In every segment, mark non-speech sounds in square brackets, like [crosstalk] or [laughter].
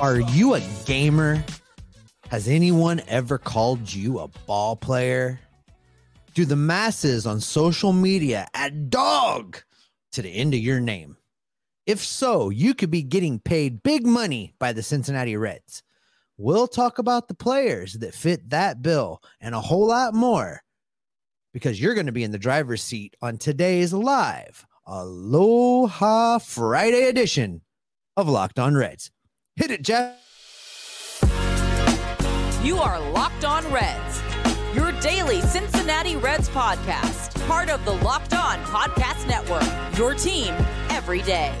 Are you a gamer? Has anyone ever called you a ball player? Do the masses on social media add dog to the end of your name? If so, you could be getting paid big money by the Cincinnati Reds. We'll talk about the players that fit that bill and a whole lot more because you're going to be in the driver's seat on today's live Aloha Friday edition of Locked On Reds. Hit it, Jeff. You are Locked On Reds, your daily Cincinnati Reds podcast, part of the Locked On Podcast Network, your team every day.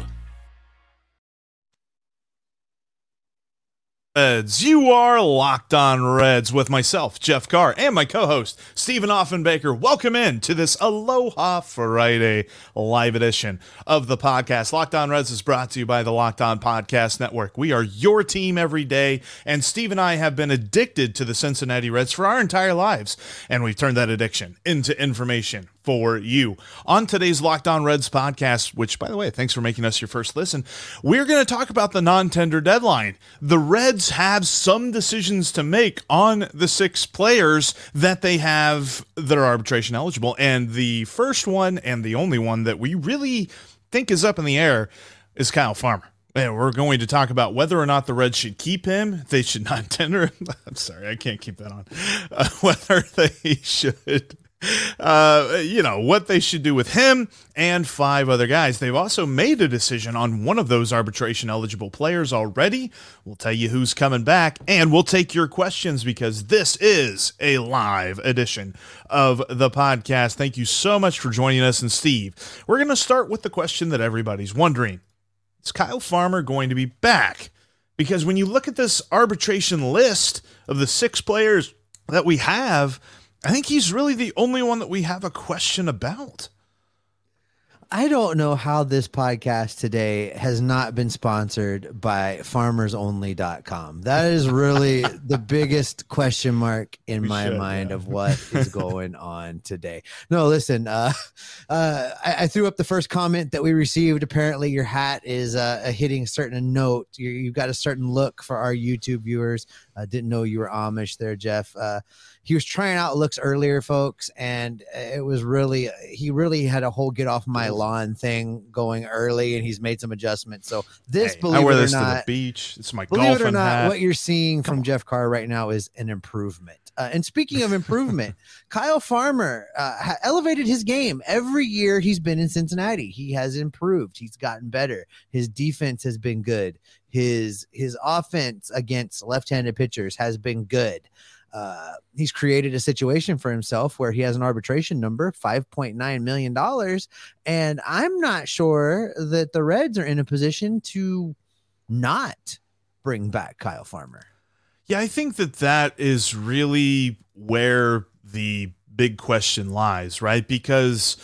Reds. You are locked on Reds with myself, Jeff Carr, and my co host, Stephen Offenbaker. Welcome in to this Aloha Friday live edition of the podcast. Locked on Reds is brought to you by the Locked On Podcast Network. We are your team every day, and Steve and I have been addicted to the Cincinnati Reds for our entire lives, and we've turned that addiction into information for you. On today's Locked On Reds podcast, which, by the way, thanks for making us your first listen, we're going to talk about the non tender deadline. The Reds have some decisions to make on the six players that they have that are arbitration eligible. And the first one, and the only one that we really think is up in the air, is Kyle Farmer. And we're going to talk about whether or not the Reds should keep him. They should not [laughs] tender him. [laughs] I'm sorry, I can't keep that on. Uh, [laughs] whether they should uh, you know, what they should do with him and five other guys. They've also made a decision on one of those arbitration eligible players already. We'll tell you who's coming back and we'll take your questions because this is a live edition of the podcast. Thank you so much for joining us. And Steve, we're going to start with the question that everybody's wondering Is Kyle Farmer going to be back? Because when you look at this arbitration list of the six players that we have, I think he's really the only one that we have a question about. I don't know how this podcast today has not been sponsored by farmersonly.com. That is really the [laughs] biggest question mark in we my should, mind yeah. of what is [laughs] going on today. No, listen, uh, [laughs] uh, I, I, threw up the first comment that we received. Apparently, your hat is uh, hitting a certain note. you have got a certain look for our YouTube viewers. I didn't know you were Amish there, Jeff. Uh, he was trying out looks earlier, folks, and it was really he really had a whole get off my lawn thing going early, and he's made some adjustments. So this, hey, believe I wear it or this not, to the beach. It's my believe it or not, hat. what you're seeing from Jeff Carr right now is an improvement. Uh, and speaking of improvement, [laughs] Kyle Farmer uh, elevated his game every year he's been in Cincinnati. He has improved. He's gotten better. His defense has been good. His his offense against left-handed pitchers has been good uh, he's created a situation for himself where he has an arbitration number, $5.9 million. And I'm not sure that the Reds are in a position to not bring back Kyle Farmer. Yeah, I think that that is really where the big question lies, right? Because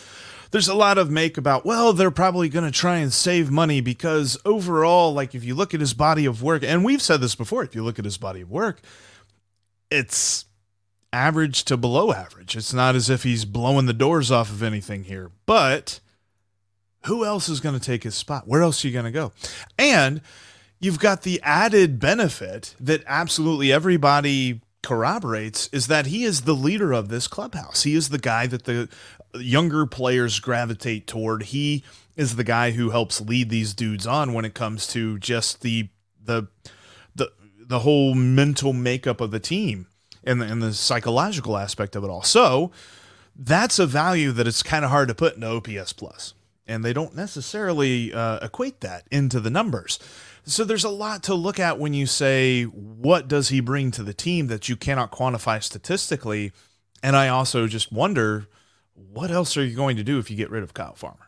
there's a lot of make about, well, they're probably going to try and save money because overall, like if you look at his body of work, and we've said this before, if you look at his body of work, it's average to below average. It's not as if he's blowing the doors off of anything here. But who else is going to take his spot? Where else are you going to go? And you've got the added benefit that absolutely everybody corroborates is that he is the leader of this clubhouse. He is the guy that the younger players gravitate toward. He is the guy who helps lead these dudes on when it comes to just the the the whole mental makeup of the team and the, and the psychological aspect of it all. So that's a value that it's kind of hard to put in OPS plus, and they don't necessarily uh, equate that into the numbers. So there's a lot to look at when you say what does he bring to the team that you cannot quantify statistically, and I also just wonder what else are you going to do if you get rid of Kyle Farmer?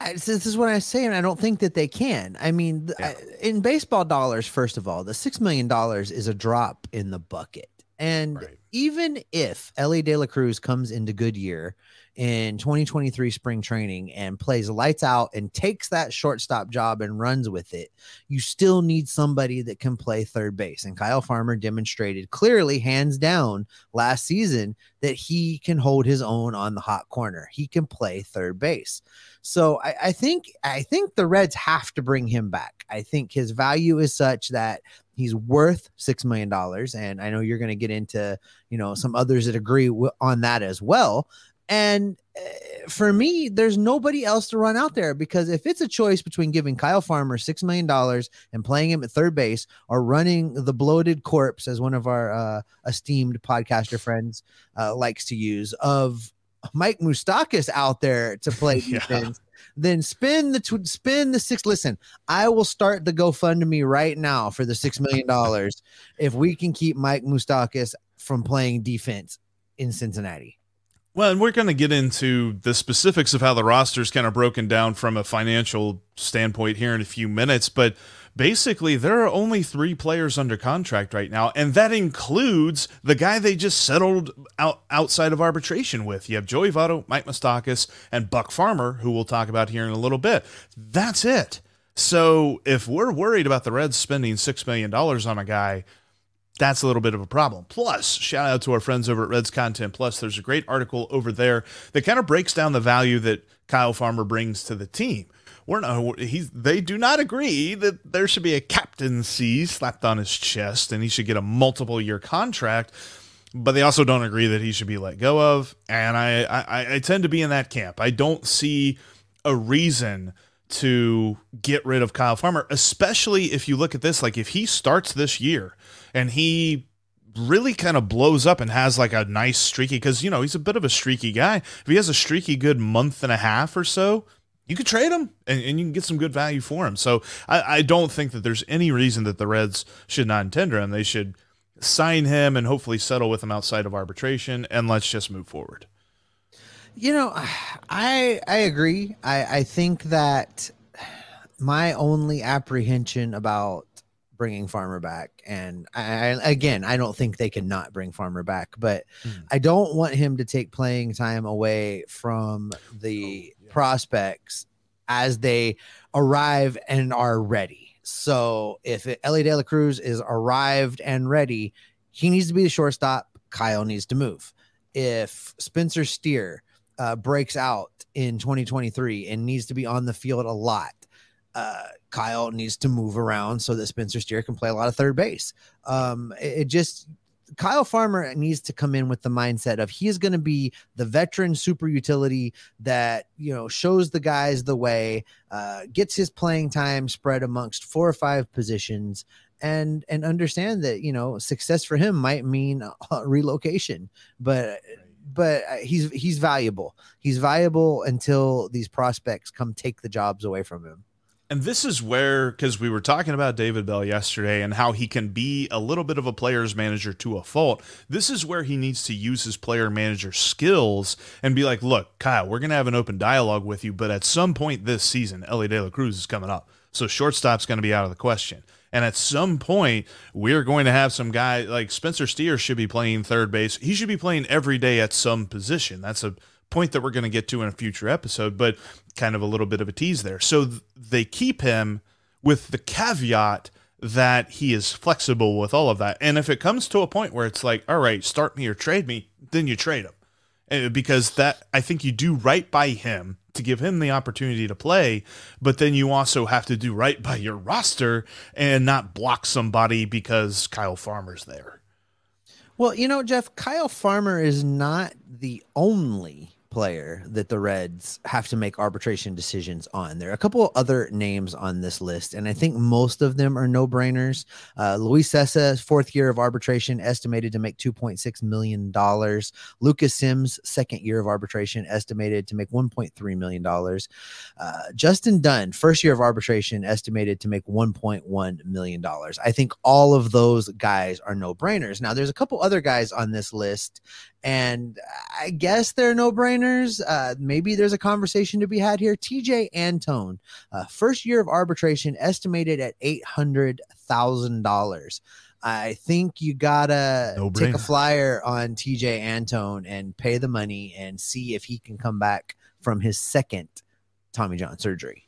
I, this is what I say, and I don't think that they can. I mean, yeah. in baseball dollars, first of all, the six million dollars is a drop in the bucket, and right. even if Elly De La Cruz comes into Goodyear in 2023 spring training and plays lights out and takes that shortstop job and runs with it, you still need somebody that can play third base. And Kyle Farmer demonstrated clearly, hands down, last season that he can hold his own on the hot corner. He can play third base. So I, I think I think the Reds have to bring him back. I think his value is such that he's worth six million dollars, and I know you're going to get into you know some others that agree w- on that as well. And uh, for me, there's nobody else to run out there because if it's a choice between giving Kyle Farmer six million dollars and playing him at third base, or running the bloated corpse, as one of our uh, esteemed podcaster friends uh, likes to use, of Mike Moustakas out there to play [laughs] defense, yeah. then spend the tw- spend the six. Listen, I will start the GoFundMe right now for the six million dollars if we can keep Mike Moustakas from playing defense in Cincinnati. Well, and we're going to get into the specifics of how the roster is kind of broken down from a financial standpoint here in a few minutes, but basically there are only three players under contract right now, and that includes the guy they just settled out outside of arbitration with. You have Joey Votto, Mike Moustakas, and Buck Farmer, who we'll talk about here in a little bit. That's it. So if we're worried about the Reds spending six million dollars on a guy, that's a little bit of a problem. Plus, shout out to our friends over at Reds Content Plus. There's a great article over there that kind of breaks down the value that Kyle Farmer brings to the team we're not he's they do not agree that there should be a captaincy slapped on his chest and he should get a multiple year contract but they also don't agree that he should be let go of and I, I i tend to be in that camp i don't see a reason to get rid of kyle farmer especially if you look at this like if he starts this year and he really kind of blows up and has like a nice streaky because you know he's a bit of a streaky guy if he has a streaky good month and a half or so you could trade him and, and, you can get some good value for him. So I, I, don't think that there's any reason that the Reds should not tender him. They should sign him and hopefully settle with him outside of arbitration and let's just move forward. You know, I I agree. I, I think that my only apprehension about bringing Farmer back. And I, again, I don't think they can not bring Farmer back, but mm. I don't want him to take playing time away from the oh, yeah. prospects as they arrive and are ready. So if Elly De La Cruz is arrived and ready, he needs to be the shortstop. Kyle needs to move. If Spencer Steer uh, breaks out in 2023 and needs to be on the field a lot, uh, Kyle needs to move around so that Spencer Steer can play a lot of third base. Um, it, it just Kyle Farmer needs to come in with the mindset of he is going to be the veteran super utility that you know shows the guys the way, uh, gets his playing time spread amongst four or five positions, and and understand that you know success for him might mean relocation, but but uh, he's he's valuable. He's valuable until these prospects come take the jobs away from him. And this is where, because we were talking about David Bell yesterday and how he can be a little bit of a player's manager to a fault. This is where he needs to use his player manager skills and be like, look, Kyle, we're going to have an open dialogue with you, but at some point this season, Elly De La Cruz is coming up. So shortstop's going to be out of the question. And at some point, we're going to have some guy like Spencer Steer should be playing third base. He should be playing every day at some position. That's a point that we're going to get to in a future episode, but kind of a little bit of a tease there. So th- they keep him with the caveat that he is flexible with all of that. And if it comes to a point where it's like, all right, start me or trade me, then you trade him. Uh, because that I think you do right by him to give him the opportunity to play, but then you also have to do right by your roster and not block somebody because Kyle Farmer's there. Well, you know, Jeff, Kyle Farmer is not the only player that the Reds have to make arbitration decisions on. There are a couple other names on this list, and I think most of them are no brainers. Uh, Luis Cessa, fourth year of arbitration, estimated to make $2.6 million. Lucas Sims, second year of arbitration, estimated to make $1.3 million. Uh, Justin Dunn, first year of arbitration, estimated to make $1.1 million. I think all of those guys are no brainers. Now, there's a couple other guys on this list and I guess they're no brainers. Uh, maybe there's a conversation to be had here. Tejay Antone, uh, first year of arbitration, estimated at eight hundred thousand dollars. I think you gotta No take a flyer on Tejay Antone and pay the money and see if he can come back from his second Tommy John surgery.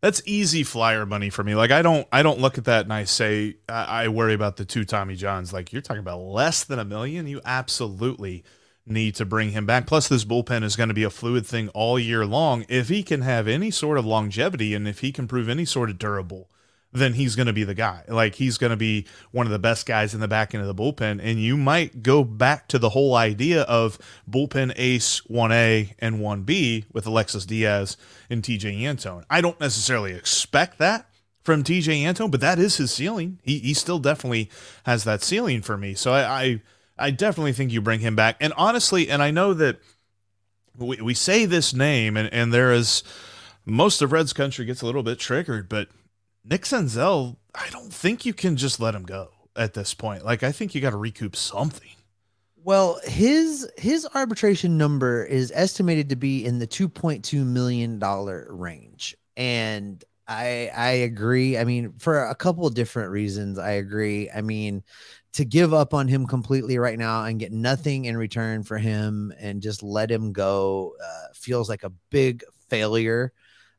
That's easy flyer money for me. Like I don't I don't look at that and I say I, I worry about the two Tommy Johns. Like you're talking about less than a million. You absolutely need to bring him back. Plus, this bullpen is going to be a fluid thing all year long. If he can have any sort of longevity and if he can prove any sort of durable, then he's going to be the guy. Like he's going to be one of the best guys in the back end of the bullpen. And you might go back to the whole idea of bullpen ace 1A and 1B with Alexis Diaz and Tejay Antone. I don't necessarily expect that from Tejay Antone, but that is his ceiling. He, he still definitely has that ceiling for me. So I, I, I definitely think you bring him back. And honestly, and I know that we, we say this name and, and there is most of Reds country gets a little bit triggered, but Nick Senzel, I don't think you can just let him go at this point. Like I think you got to recoup something. Well, his his arbitration number is estimated to be in the 2.2 million dollar range. And I I agree. I mean, for a couple of different reasons, I agree. I mean, to give up on him completely right now and get nothing in return for him and just let him go uh, feels like a big failure.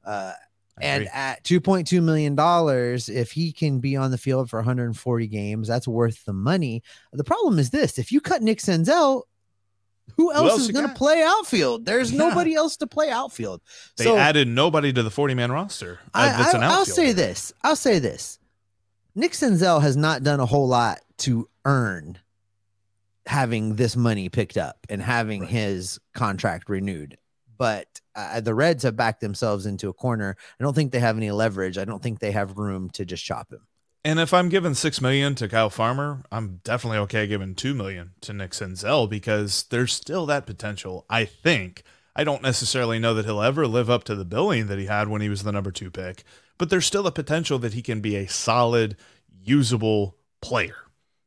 Uh, and at 2.2 million dollars, if he can be on the field for 140 games, that's worth the money. The problem is this: if you cut Nick Senzel, who else, else is going to play outfield? There's Yeah. nobody else to play outfield. they so added nobody to the 40 man roster. uh, I, that's an I, I'll say this: I'll say this. Nick Senzel has not done a whole lot to earn having this money picked up and having Right. his contract renewed. But uh, the Reds have backed themselves into a corner. I don't think they have any leverage. I don't think they have room to just chop him. And if I'm giving six million to Kyle Farmer, I'm definitely okay giving two million to Nick Senzel because there's still that potential. I think I don't necessarily know that he'll ever live up to the billing that he had when he was the number two pick, but there's still a potential that he can be a solid, usable player.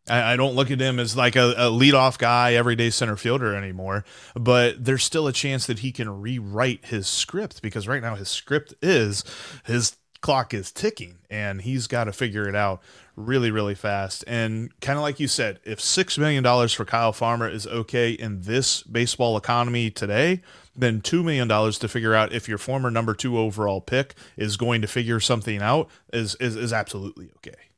I, I don't look at him as like a, a leadoff guy, everyday center fielder anymore, but there's still a chance that he can rewrite his script because right now his script is his clock is ticking and he's got to figure it out really, really fast. And kind of like you said, if $6 million for Kyle Farmer is okay in this baseball economy today, then $2 million to figure out if your former number two overall pick is going to figure something out is, is, is absolutely okay.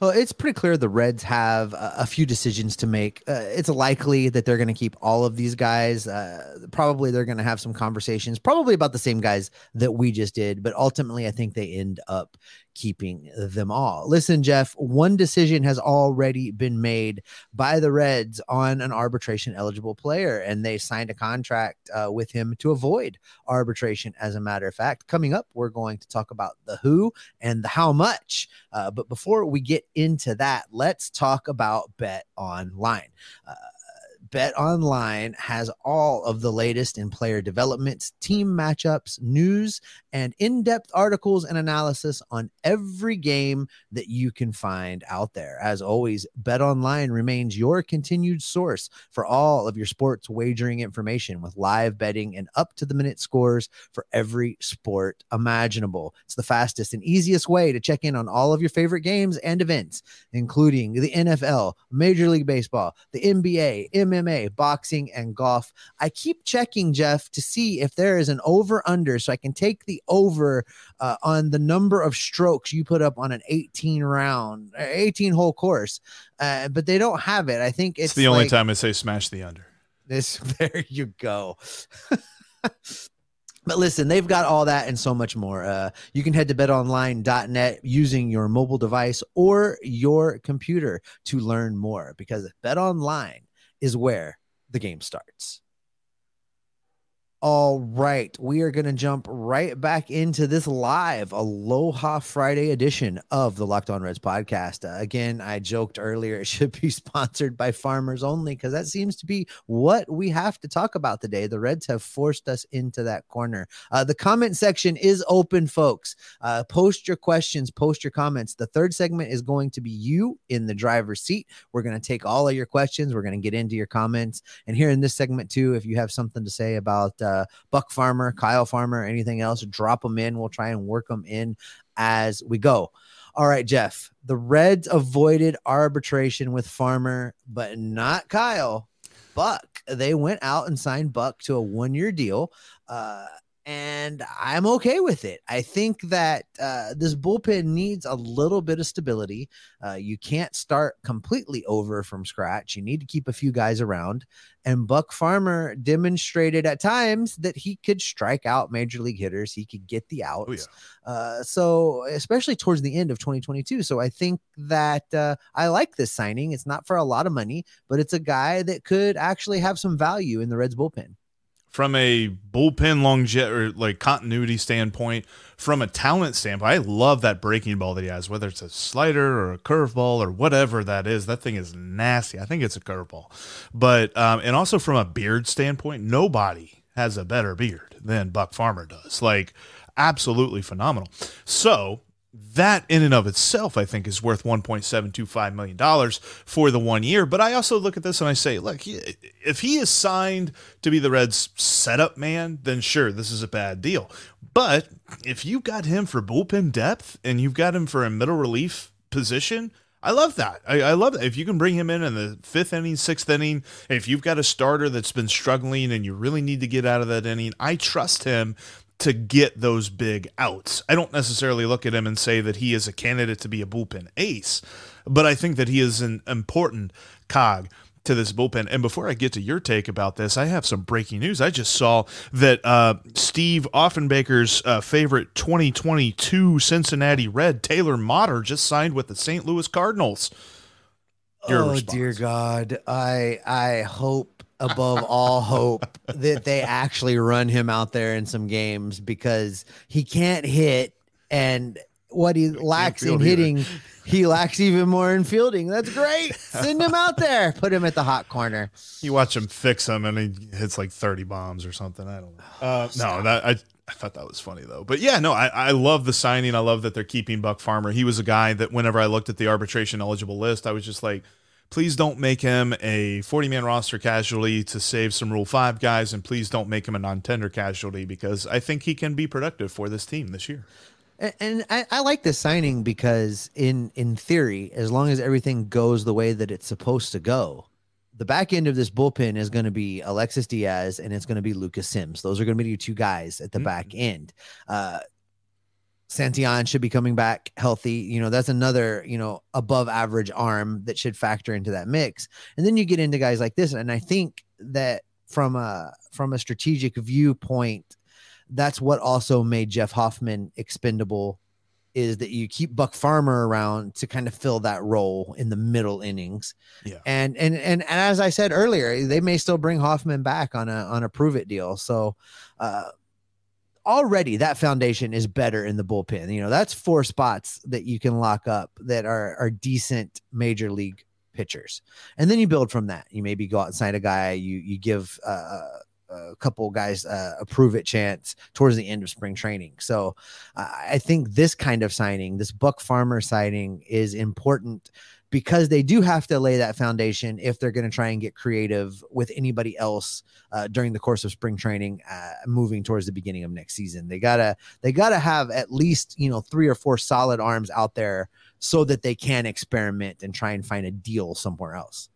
Well, it's pretty clear the Reds have a, a few decisions to make. Uh, it's likely that they're going to keep all of these guys. Uh, probably they're going to have some conversations, probably about the same guys that we just did. But ultimately, I think they end up keeping them all. Listen, Jeff, one decision has already been made by the Reds on an arbitration eligible player, and they signed a contract uh, with him to avoid arbitration. As a matter of fact, coming up, we're going to talk about the who and the how much. Uh, but before we get into that, let's talk about Bet Online. Uh, BetOnline has all of the latest in player developments, team matchups, news, and in depth articles and analysis on every game that you can find out there. As always, BetOnline remains your continued source for all of your sports wagering information with live betting and up to the minute scores for every sport imaginable. It's the fastest and easiest way to check in on all of your favorite games and events, including the NFL, Major League Baseball, the NBA, MMA, boxing, and golf. I keep checking, Jeff, to see if there is an over under so I can take the over uh, on the number of strokes you put up on an 18 round, uh, 18 hole course. Uh, but they don't have it. I think It's, it's, the only like- time I say smash the under. this [laughs] there you go. But listen, they've got all that and so much more. Uh, you can head to betonline.net using your mobile device or your computer to learn more because BetOnline is where the game starts. All right, we are going to jump right back into this live Aloha Friday edition of the Locked On Reds podcast. Uh, again, I joked earlier it should be [laughs] sponsored by Farmers Only because that seems to be what we have to talk about today. The Reds have forced us into that corner. Uh, the comment section is open, folks. Uh, post your questions, post your comments. The third segment is going to be you in the driver's seat. We're going to take all of your questions. We're going to get into your comments. And here in this segment, too, if you have something to say about uh, Buck Farmer, Kyle Farmer, anything else, drop them in. We'll try and work them in as we go. All right, Jeff. The Reds avoided arbitration with Farmer, but not Kyle. Buck. They went out and signed Buck to a one year deal. Uh, and I'm okay with it. I think that uh, this bullpen needs a little bit of stability. Uh, you can't start completely over from scratch. You need to keep a few guys around. And Buck Farmer demonstrated at times that he could strike out major league hitters. He could get the outs. Oh, yeah. uh, so, especially towards the end of 2022. So, I think that uh, I like this signing. It's not for a lot of money, but it's a guy that could actually have some value in the Reds bullpen from a bullpen longevity or like continuity standpoint, from a talent standpoint, I love that breaking ball that he has, whether it's a slider or a curveball or whatever that is. That thing is nasty. I think it's a curveball. But, um, and also from a beard standpoint, nobody has a better beard than Buck Farmer does. Like, absolutely phenomenal. So, that in and of itself, I think, is worth $1.725 million for the one year. But I also look at this and I say, look, if he is signed to be the Reds setup man, then sure, this is a bad deal. But if you've got him for bullpen depth and you've got him for a middle relief position, I love that. I, I, love that. If you can bring him in in the fifth inning, sixth inning, if you've got a starter that's been struggling and you really need to get out of that inning, I trust him to get those big outs. I don't necessarily look at him and say that he is a candidate to be a bullpen ace, but I think that he is an important cog to this bullpen. And before I get to your take about this, I have some breaking news. I just saw that uh, Steve Offenbaker's uh, favorite 2022 Cincinnati Red, Taylor Motter, just signed with the St. Louis Cardinals. Your oh response. dear God, I I hope above all hope that they actually run him out there in some games because he can't hit and what he lacks in hitting either. he lacks even more in fielding that's great [laughs] send him out there put him at the hot corner you watch him fix him and he hits like 30 bombs or something i don't know uh, no that i I thought that was funny though. But yeah, no, I, I love the signing. I love that they're keeping Buck Farmer. He was a guy that whenever I looked at the arbitration eligible list, I was just like, Please don't make him a 40 man roster casualty to save some Rule 5 guys, and please don't make him a non tender casualty because I think he can be productive for this team this year. And I, I, like this signing because, in in theory, as long as everything goes the way that it's supposed to go, the back end of this bullpen is going to be Alexis Diaz and it's going to be Lucas Sims. Those are going to be your two guys at the mm-hmm. back end. Uh, Santillan should be coming back healthy. You know, that's another, you know, above average arm that should factor into that mix. And then you get into guys like this. And I think that from a from a strategic viewpoint, that's what also made Jeff Hoffman expendable is that you keep Buck Farmer around to kind of fill that role in the middle innings. Yeah. And and and, and as I said earlier, they may still bring Hoffman back on a on a prove it deal. So uh already that foundation is better in the bullpen. You know, that's four spots that you can lock up that are are decent major league pitchers, and then you build from that. You maybe go out and sign a guy. You you give uh, a couple guys uh, a prove it chance towards the end of spring training. So uh, I think this kind of signing, this Buck Farmer signing, is important because they do have to lay that foundation if they're going to try and get creative with anybody else uh, during the course of spring training uh, moving towards the beginning of next season. They gotta they gotta have at least you know three or four solid arms out there so that they can experiment and try and find a deal somewhere else.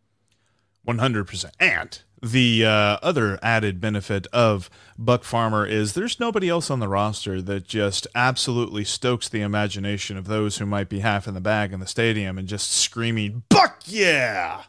100% and the uh, other added benefit of Buck Farmer is there's nobody else on the roster that just absolutely stokes the imagination of those who might be half in the bag in the stadium and just screaming, Buck, yeah!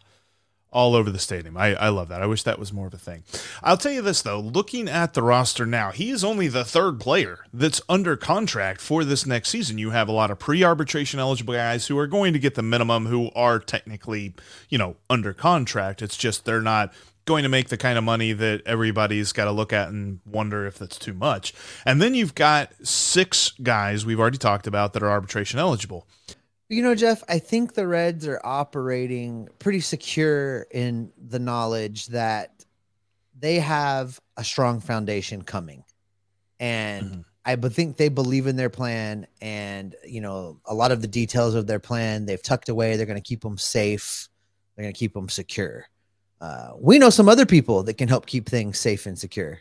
all over the stadium. I, I love that. I wish that was more of a thing. I'll tell you this, though, looking at the roster now, he is only the third player that's under contract for this next season. You have a lot of pre arbitration eligible guys who are going to get the minimum who are technically, you know, under contract. It's just they're not going to make the kind of money that everybody's got to look at and wonder if that's too much. And then you've got six guys we've already talked about that are arbitration eligible. You know, Jeff, I think the Reds are operating pretty secure in the knowledge that they have a strong foundation coming. And mm-hmm. I think they believe in their plan and, you know, a lot of the details of their plan they've tucked away. They're going to keep them safe. They're going to keep them secure uh, we know some other people that can help keep things safe and secure.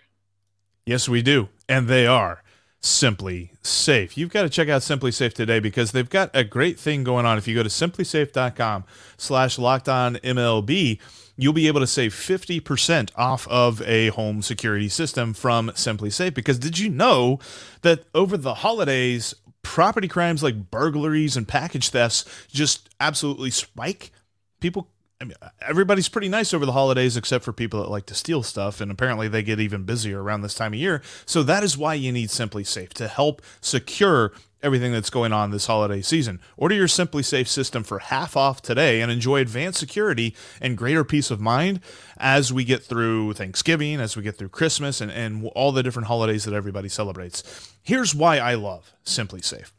Yes, we do. And they are Simply Safe. You've got to check out SimpliSafe today because they've got a great thing going on. If you go to simplisafe.com slash MLB, you'll be able to save 50% off of a home security system from SimpliSafe. Because did you know that over the holidays, property crimes like burglaries and package thefts just absolutely spike? People I mean, everybody's pretty nice over the holidays except for people that like to steal stuff, and apparently they get even busier around this time of year. So that is why you need SimpliSafe to help secure everything that's going on this holiday season. Order your SimpliSafe system for half off today and enjoy advanced security and greater peace of mind as we get through Thanksgiving, as we get through Christmas, and, and all the different holidays that everybody celebrates. Here's why I love SimpliSafe.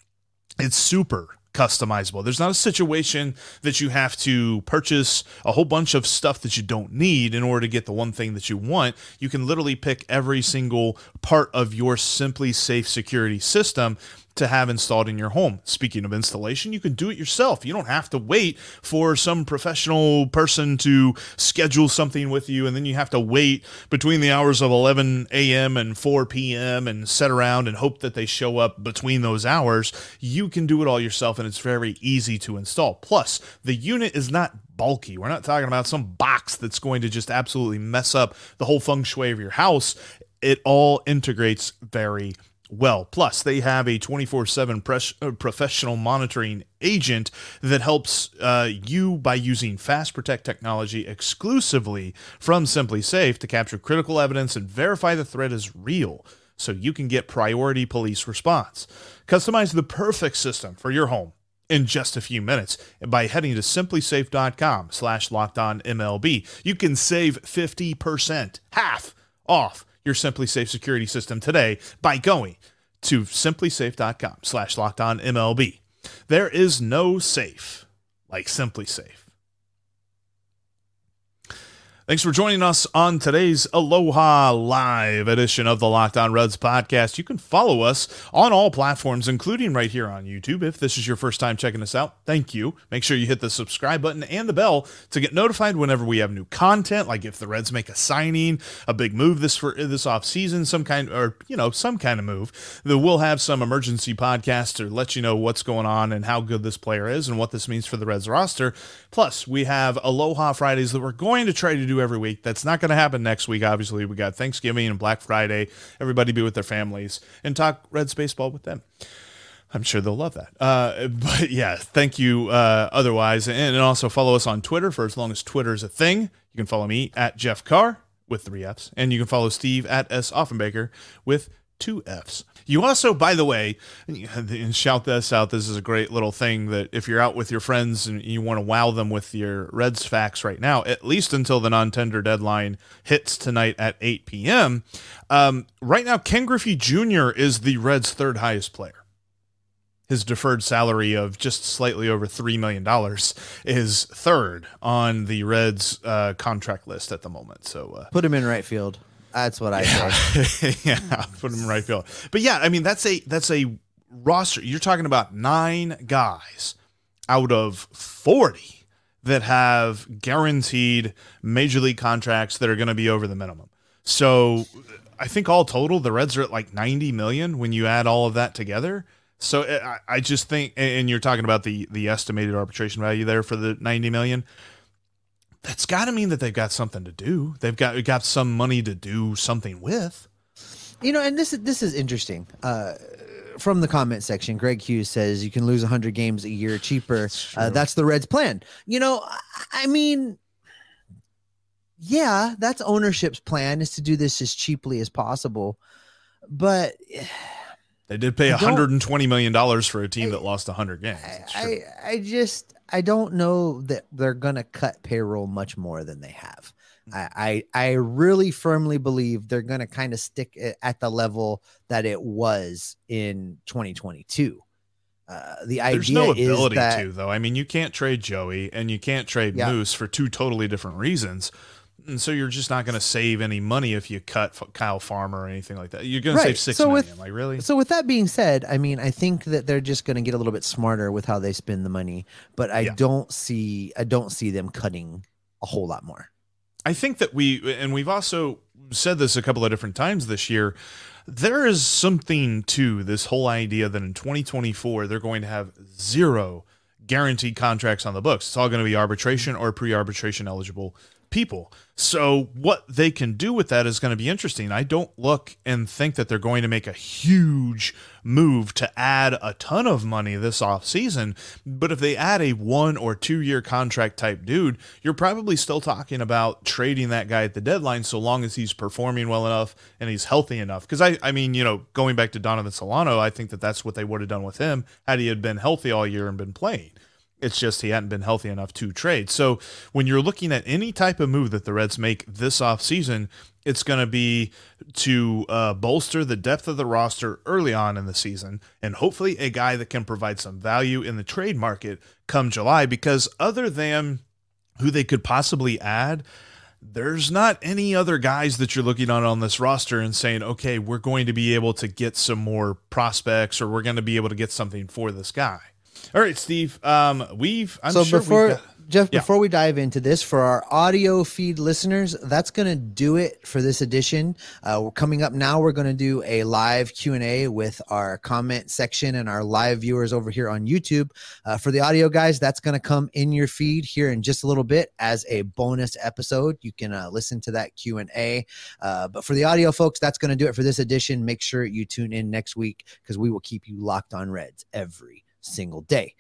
It's super customizable. There's not a situation that you have to purchase a whole bunch of stuff that you don't need in order to get the one thing that you want. You can literally pick every single part of your SimpliSafe security system to have installed in your home. Speaking of installation, you can do it yourself. You don't have to wait for some professional person to schedule something with you, and then you have to wait between the hours of 11 a.m. and 4 p.m. and sit around and hope that they show up between those hours. You can do it all yourself, and it's very easy to install. Plus, the unit is not bulky. We're not talking about some box that's going to just absolutely mess up the whole feng shui of your house. It all integrates very well. Plus, they have a 24 7 uh, professional monitoring agent that helps uh, you by using Fast Protect technology exclusively from SimpliSafe to capture critical evidence and verify the threat is real so you can get priority police response. Customize the perfect system for your home in just a few minutes by heading to simplisafe.com slash locked on MLB. You can save 50%, half off your SimpliSafe security system today by going to simplisafe.com slash locked on MLB. There is no safe like SimpliSafe. Thanks for joining us on today's Aloha Live edition of the Locked On Reds podcast. You can follow us on all platforms, including right here on YouTube. If this is your first time checking us out, thank you. Make sure you hit the subscribe button and the bell to get notified whenever we have new content, like if the Reds make a signing, a big move this for this off season, some kind or you know some kind of move. That we'll have some emergency podcasts to let you know what's going on and how good this player is and what this means for the Reds roster. Plus, we have Aloha Fridays that we're going to try to do every week. That's not going to happen next week. Obviously, we got Thanksgiving and Black Friday. Everybody be with their families and talk Reds baseball with them. I'm sure they'll love that. Uh, [laughs] but yeah, thank you. Uh, otherwise, and, and also follow us on Twitter for as long as Twitter is a thing. You can follow me at Jeff Carr with three F's, and you can follow Steve at S Offenbaker with two F's. You also, by the way, and shout this out. This is a great little thing that if you're out with your friends and you want to wow them with your Reds facts right now, at least until the non-tender deadline hits tonight at 8 p.m. Um, right now, Ken Griffey Jr. is the Reds' third highest player. His deferred salary of just slightly over $3 million is third on the Reds uh, contract list at the moment. So uh, put him in right field. That's what I yeah. say. [laughs] yeah, put him right field. But yeah, I mean that's a that's a roster. You're talking about nine guys out of forty that have guaranteed major league contracts that are going to be over the minimum. So I think all total the Reds are at like 90 million when you add all of that together. So eh, I, I just think, and you're talking about the the estimated arbitration value there for the 90 million that's got to mean that they've got something to do. They've got got some money to do something with. You know, and this is this is interesting. Uh, from the comment section, Greg Hughes says you can lose 100 games a year cheaper. That's, uh, that's the Reds' plan. You know, I mean, yeah, that's ownership's plan is to do this as cheaply as possible. But they did pay 120 million dollars for a team I, that lost 100 games. I, I just I don't know that they're gonna cut payroll much more than they have. Mm. I, I, I really firmly believe they're gonna kind of stick at the level that it was in 2022. Uh, the idea There's no ability that, to though. I mean, you can't trade Joey and you can't trade yeah. Moose for two totally different reasons and so you're just not going to save any money if you cut Kyle Farmer or anything like that. You're going right. to save six so million. With, like really? So with that being said, I mean, I think that they're just going to get a little bit smarter with how they spend the money, but I yeah. don't see I don't see them cutting a whole lot more. I think that we and we've also said this a couple of different times this year. There is something to this whole idea that in 2024 they're going to have zero guaranteed contracts on the books. It's all going to be arbitration or pre-arbitration eligible people. So what they can do with that is going to be interesting. I don't look and think that they're going to make a huge move to add a ton of money this offseason, but if they add a 1 or 2 year contract type dude, you're probably still talking about trading that guy at the deadline so long as he's performing well enough and he's healthy enough. Cuz I I mean, you know, going back to Donovan Solano, I think that that's what they would have done with him had he had been healthy all year and been playing. It's just he hadn't been healthy enough to trade. So when you're looking at any type of move that the Reds make this offseason, it's going to be to uh, bolster the depth of the roster early on in the season and hopefully a guy that can provide some value in the trade market come July. Because other than who they could possibly add, there's not any other guys that you're looking on on this roster and saying, okay, we're going to be able to get some more prospects or we're going to be able to get something for this guy. All right, Steve. Um, we've I'm so sure before got, Jeff, Yeah. before we dive into this, for our audio feed listeners, that's going to do it for this edition. Uh, we're coming up now. We're going to do a live Q and A with our comment section and our live viewers over here on YouTube. Uh, for the audio guys, that's going to come in your feed here in just a little bit as a bonus episode. You can uh, listen to that Q and A. Uh, but for the audio folks, that's going to do it for this edition. Make sure you tune in next week because we will keep you locked on Reds every single day.